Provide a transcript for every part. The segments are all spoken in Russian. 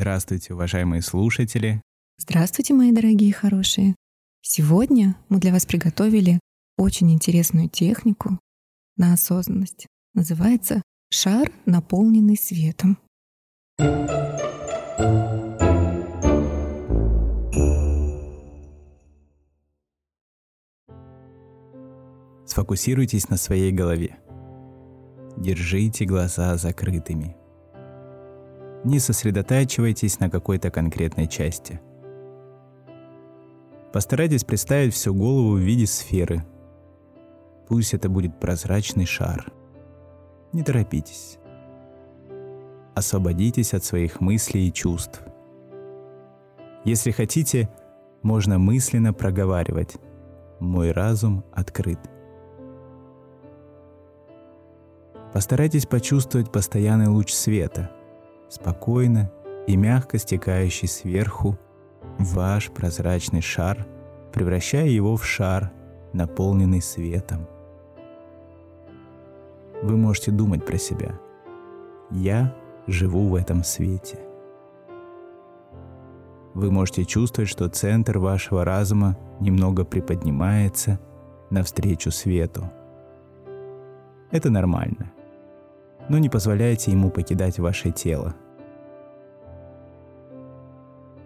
Здравствуйте, уважаемые слушатели. Здравствуйте, мои дорогие хорошие. Сегодня мы для вас приготовили очень интересную технику на осознанность. Называется «Шар, наполненный светом». Сфокусируйтесь на своей голове. Держите глаза закрытыми. Не сосредотачивайтесь на какой-то конкретной части. Постарайтесь представить всю голову в виде сферы. Пусть это будет прозрачный шар. Не торопитесь. Освободитесь от своих мыслей и чувств. Если хотите, можно мысленно проговаривать «Мой разум открыт». Постарайтесь почувствовать постоянный луч света, спокойно и мягко стекающий сверху ваш прозрачный шар, превращая его в шар, наполненный светом. Вы можете думать про себя. Я живу в этом свете. Вы можете чувствовать, что центр вашего разума немного приподнимается навстречу свету. Это нормально но не позволяйте ему покидать ваше тело.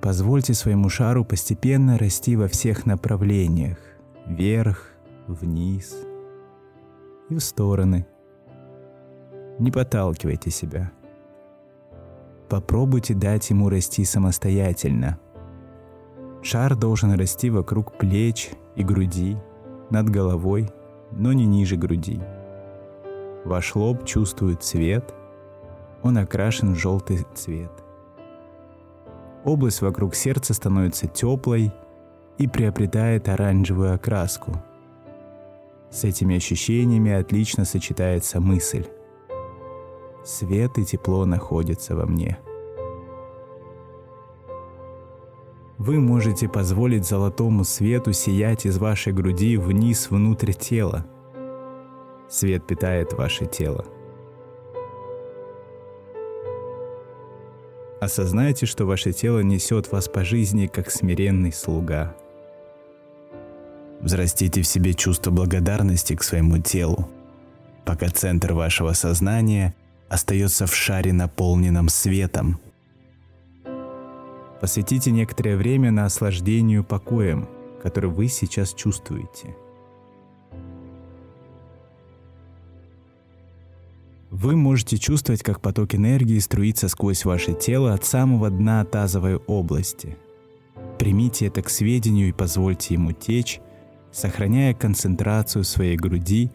Позвольте своему шару постепенно расти во всех направлениях, вверх, вниз и в стороны. Не подталкивайте себя. Попробуйте дать ему расти самостоятельно. Шар должен расти вокруг плеч и груди, над головой, но не ниже груди. Ваш лоб чувствует цвет, он окрашен в желтый цвет. Область вокруг сердца становится теплой и приобретает оранжевую окраску. С этими ощущениями отлично сочетается мысль. Свет и тепло находятся во мне. Вы можете позволить золотому свету сиять из вашей груди вниз внутрь тела – Свет питает ваше тело. Осознайте, что ваше тело несет вас по жизни как смиренный слуга. Взрастите в себе чувство благодарности к своему телу, пока центр вашего сознания остается в шаре, наполненном светом. Посвятите некоторое время на наслаждению покоем, который вы сейчас чувствуете – Вы можете чувствовать, как поток энергии струится сквозь ваше тело от самого дна тазовой области. Примите это к сведению и позвольте ему течь, сохраняя концентрацию своей груди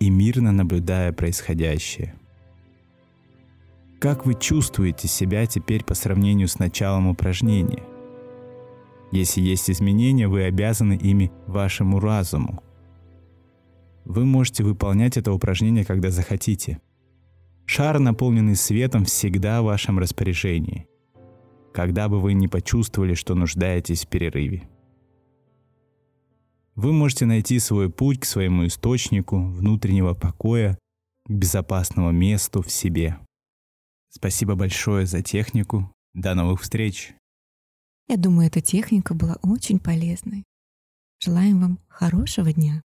и мирно наблюдая происходящее. Как вы чувствуете себя теперь по сравнению с началом упражнения? Если есть изменения, вы обязаны ими вашему разуму. Вы можете выполнять это упражнение, когда захотите – Шар, наполненный светом, всегда в вашем распоряжении, когда бы вы не почувствовали, что нуждаетесь в перерыве. Вы можете найти свой путь к своему источнику внутреннего покоя, к безопасному месту в себе. Спасибо большое за технику. До новых встреч. Я думаю, эта техника была очень полезной. Желаем вам хорошего дня.